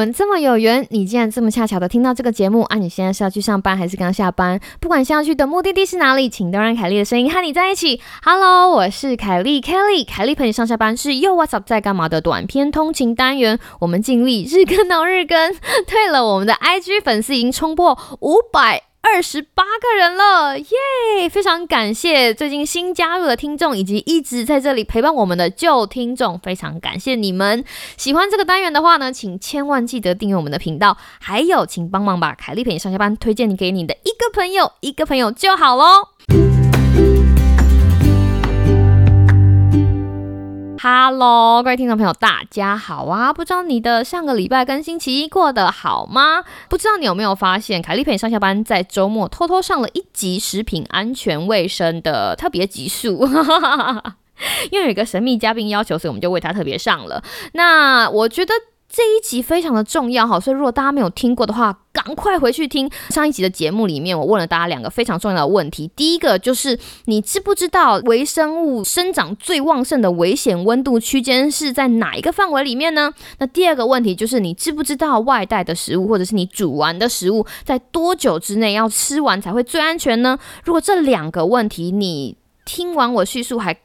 我们这么有缘，你竟然这么恰巧的听到这个节目啊！你现在是要去上班还是刚下班？不管现在去的目的地是哪里，请都让凯莉的声音和你在一起。Hello，我是凯莉，Kelly，凯莉陪你上下班是又 What's up 在干嘛的短篇通勤单元。我们尽力日更到日更，对了，我们的 IG 粉丝已经冲破五百。二十八个人了，耶！非常感谢最近新加入的听众，以及一直在这里陪伴我们的旧听众，非常感谢你们。喜欢这个单元的话呢，请千万记得订阅我们的频道，还有请帮忙把凯丽陪你上下班推荐给你的一个朋友，一个朋友就好喽。Hello，各位听众朋友，大家好啊！不知道你的上个礼拜跟星期一过得好吗？不知道你有没有发现，凯丽陪上下班在周末偷偷上了一集食品安全卫生的特别集数，因为有一个神秘嘉宾要求，所以我们就为他特别上了。那我觉得。这一集非常的重要哈，所以如果大家没有听过的话，赶快回去听上一集的节目里面，我问了大家两个非常重要的问题。第一个就是你知不知道微生物生长最旺盛的危险温度区间是在哪一个范围里面呢？那第二个问题就是你知不知道外带的食物或者是你煮完的食物在多久之内要吃完才会最安全呢？如果这两个问题你听完我叙述还。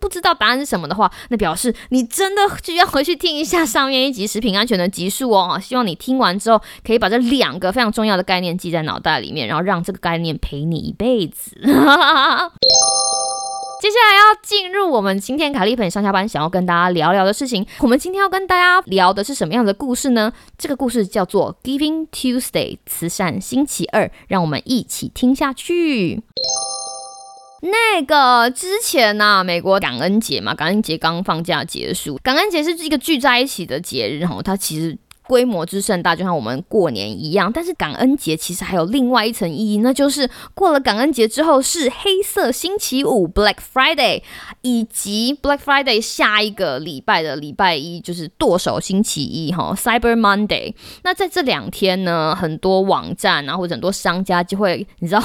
不知道答案是什么的话，那表示你真的需要回去听一下上面一集食品安全的集数哦。希望你听完之后，可以把这两个非常重要的概念记在脑袋里面，然后让这个概念陪你一辈子。接下来要进入我们今天卡利粉上下班想要跟大家聊聊的事情。我们今天要跟大家聊的是什么样的故事呢？这个故事叫做 Giving Tuesday，慈善星期二。让我们一起听下去。那个之前呢，美国感恩节嘛，感恩节刚放假结束。感恩节是一个聚在一起的节日，哈，它其实规模之盛大，就像我们过年一样。但是感恩节其实还有另外一层意义，那就是过了感恩节之后是黑色星期五 （Black Friday），以及 Black Friday 下一个礼拜的礼拜一就是剁手星期一，哈，Cyber Monday。那在这两天呢，很多网站啊或者很多商家就会，你知道。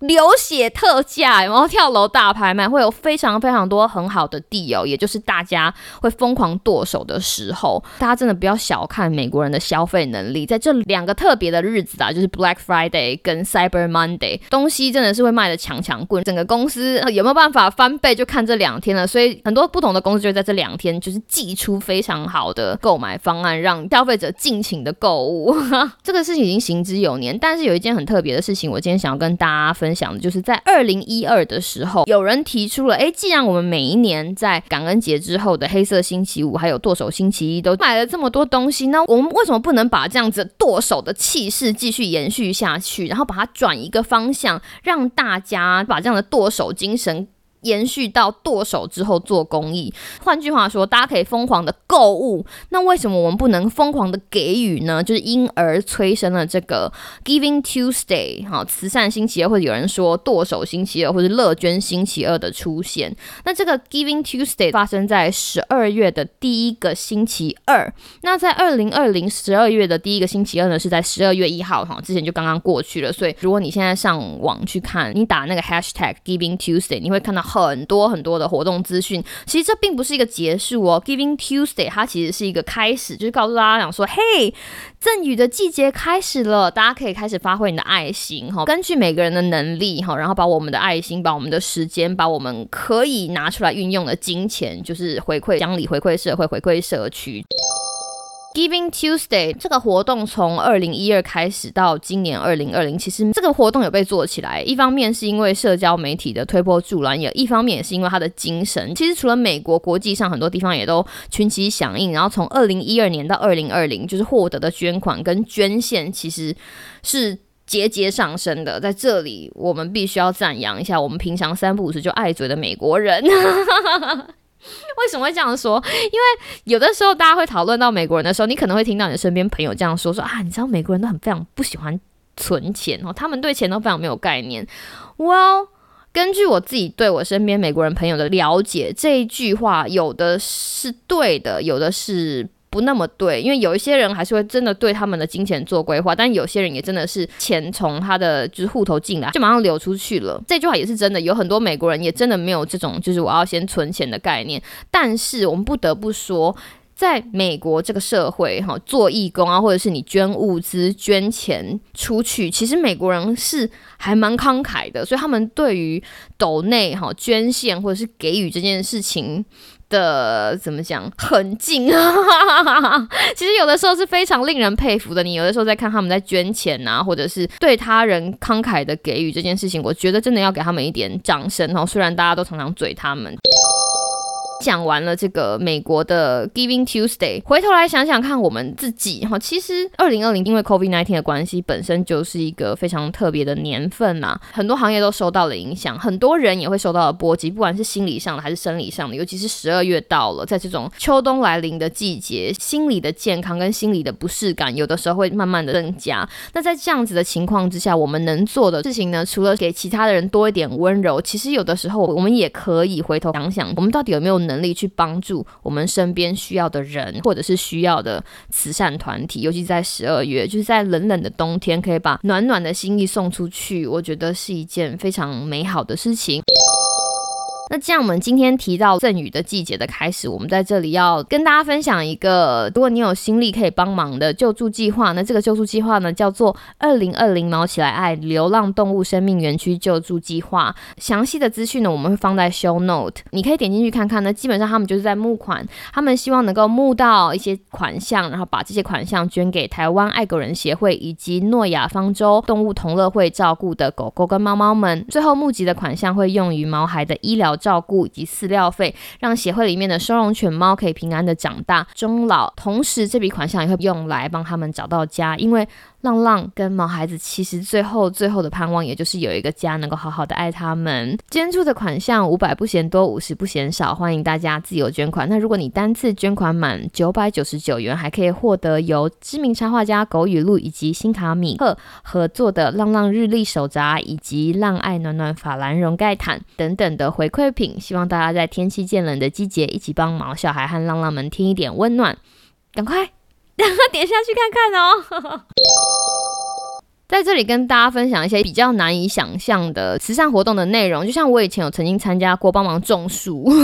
流血特价，然后跳楼大拍卖，会有非常非常多很好的地哦，也就是大家会疯狂剁手的时候。大家真的不要小看美国人的消费能力，在这两个特别的日子啊，就是 Black Friday 跟 Cyber Monday，东西真的是会卖的强强棍。整个公司有没有办法翻倍，就看这两天了。所以很多不同的公司就在这两天，就是寄出非常好的购买方案，让消费者尽情的购物。这个事情已经行之有年，但是有一件很特别的事情，我今天想要跟大家分。分享的就是在二零一二的时候，有人提出了，哎，既然我们每一年在感恩节之后的黑色星期五还有剁手星期一都买了这么多东西，那我们为什么不能把这样子剁手的气势继续延续下去，然后把它转一个方向，让大家把这样的剁手精神。延续到剁手之后做公益，换句话说，大家可以疯狂的购物。那为什么我们不能疯狂的给予呢？就是因而催生了这个 Giving Tuesday，好，慈善星期二，或者有人说剁手星期二，或者乐捐星期二的出现。那这个 Giving Tuesday 发生在十二月的第一个星期二。那在二零二零十二月的第一个星期二呢，是在十二月一号，哈，之前就刚刚过去了。所以如果你现在上网去看，你打那个 Hashtag Giving Tuesday，你会看到。很多很多的活动资讯，其实这并不是一个结束哦。Giving Tuesday 它其实是一个开始，就是告诉大家讲说，嘿，赠予的季节开始了，大家可以开始发挥你的爱心哈，根据每个人的能力哈，然后把我们的爱心、把我们的时间、把我们可以拿出来运用的金钱，就是回馈乡里、回馈社会、回馈社区。Giving Tuesday 这个活动从二零一二开始到今年二零二零，其实这个活动有被做起来。一方面是因为社交媒体的推波助澜，也一方面也是因为它的精神。其实除了美国，国际上很多地方也都群起响应。然后从二零一二年到二零二零，就是获得的捐款跟捐献其实是节节上升的。在这里，我们必须要赞扬一下我们平常三不五时就爱嘴的美国人。为什么会这样说？因为有的时候大家会讨论到美国人的时候，你可能会听到你身边朋友这样说：说啊，你知道美国人都很非常不喜欢存钱哦，他们对钱都非常没有概念。Well，根据我自己对我身边美国人朋友的了解，这一句话有的是对的，有的是。不那么对，因为有一些人还是会真的对他们的金钱做规划，但有些人也真的是钱从他的就是户头进来就马上流出去了。这句话也是真的，有很多美国人也真的没有这种就是我要先存钱的概念。但是我们不得不说。在美国这个社会，哈，做义工啊，或者是你捐物资、捐钱出去，其实美国人是还蛮慷慨的，所以他们对于斗内哈捐献或者是给予这件事情。的怎么讲很近啊？其实有的时候是非常令人佩服的。你有的时候在看他们在捐钱啊，或者是对他人慷慨的给予这件事情，我觉得真的要给他们一点掌声哦。虽然大家都常常嘴他们。讲完了这个美国的 Giving Tuesday，回头来想想看，我们自己哈，其实二零二零因为 COVID nineteen 的关系，本身就是一个非常特别的年份呐，很多行业都受到了影响，很多人也会受到了波及，不管是心理上的还是生理上的，尤其是十二月到了，在这种秋冬来临的季节，心理的健康跟心理的不适感，有的时候会慢慢的增加。那在这样子的情况之下，我们能做的事情呢，除了给其他的人多一点温柔，其实有的时候我们也可以回头想想，我们到底有没有。能能力去帮助我们身边需要的人，或者是需要的慈善团体，尤其在十二月，就是在冷冷的冬天，可以把暖暖的心意送出去，我觉得是一件非常美好的事情。那这样，我们今天提到赠予的季节的开始，我们在这里要跟大家分享一个，如果你有心力可以帮忙的救助计划，那这个救助计划呢，叫做二零二零毛起来爱流浪动物生命园区救助计划。详细的资讯呢，我们会放在 show note，你可以点进去看看。呢，基本上他们就是在募款，他们希望能够募到一些款项，然后把这些款项捐给台湾爱狗人协会以及诺亚方舟动物同乐会照顾的狗狗跟猫猫们。最后募集的款项会用于毛孩的医疗。照顾以及饲料费，让协会里面的收容犬猫可以平安的长大终老。同时，这笔款项也会用来帮他们找到家，因为。浪浪跟毛孩子其实最后最后的盼望，也就是有一个家能够好好的爱他们。捐助的款项五百不嫌多，五十不嫌少，欢迎大家自由捐款。那如果你单次捐款满九百九十九元，还可以获得由知名插画家狗语录以及新卡米克合作的浪浪日历手札，以及浪爱暖暖法兰绒盖毯等等的回馈品。希望大家在天气渐冷的季节，一起帮毛小孩和浪浪们添一点温暖。赶快！点下去看看哦。在这里跟大家分享一些比较难以想象的慈善活动的内容，就像我以前有曾经参加过帮忙种树，因为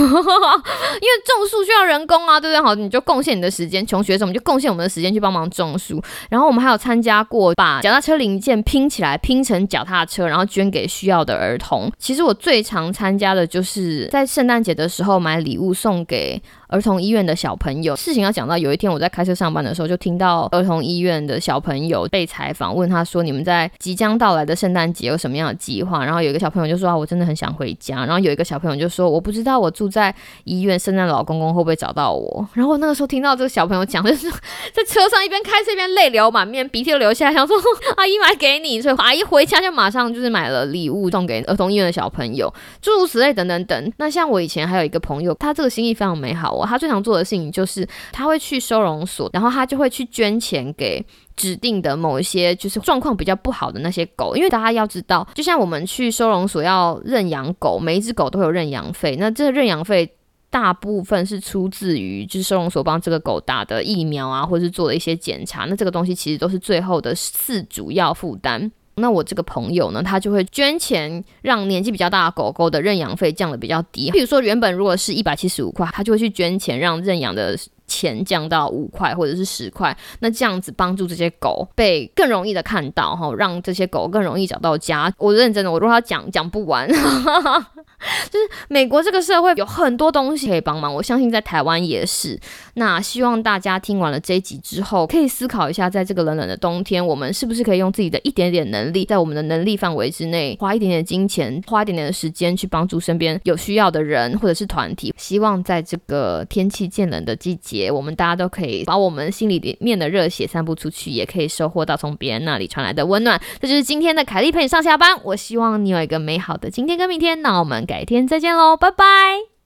种树需要人工啊，对不对？好，你就贡献你的时间，穷学生我们就贡献我们的时间去帮忙种树。然后我们还有参加过把脚踏车零件拼起来拼成脚踏车，然后捐给需要的儿童。其实我最常参加的就是在圣诞节的时候买礼物送给。儿童医院的小朋友，事情要讲到有一天我在开车上班的时候，就听到儿童医院的小朋友被采访，问他说：“你们我们在即将到来的圣诞节有什么样的计划？”然后有一个小朋友就说：“啊，我真的很想回家。”然后有一个小朋友就说：“我不知道我住在医院，圣诞老公公会不会找到我？”然后我那个时候听到这个小朋友讲，就是在车上一边开车一边泪流满面，鼻涕都流下来，想说：“阿姨买给你。”所以阿姨回家就马上就是买了礼物送给儿童医院的小朋友，诸如此类等等等。那像我以前还有一个朋友，他这个心意非常美好哦。他最常做的事情就是，他会去收容所，然后他就会去捐钱给指定的某一些就是状况比较不好的那些狗，因为大家要知道，就像我们去收容所要认养狗，每一只狗都有认养费，那这个认养费大部分是出自于就是收容所帮这个狗打的疫苗啊，或者是做的一些检查，那这个东西其实都是最后的四主要负担。那我这个朋友呢，他就会捐钱，让年纪比较大的狗狗的认养费降的比较低。比如说，原本如果是一百七十五块，他就会去捐钱，让认养的钱降到五块或者是十块。那这样子帮助这些狗被更容易的看到，哈，让这些狗更容易找到家。我认真的，我如果要讲讲不完。就是美国这个社会有很多东西可以帮忙，我相信在台湾也是。那希望大家听完了这一集之后，可以思考一下，在这个冷冷的冬天，我们是不是可以用自己的一点点能力，在我们的能力范围之内，花一点点金钱，花一点点的时间，去帮助身边有需要的人或者是团体。希望在这个天气渐冷的季节我们大家都可以把我们心里面的热血散布出去，也可以收获到从别人那里传来的温暖。这就是今天的凯丽陪你上下班。我希望你有一个美好的今天跟明天。那我们。改天再见喽，拜拜。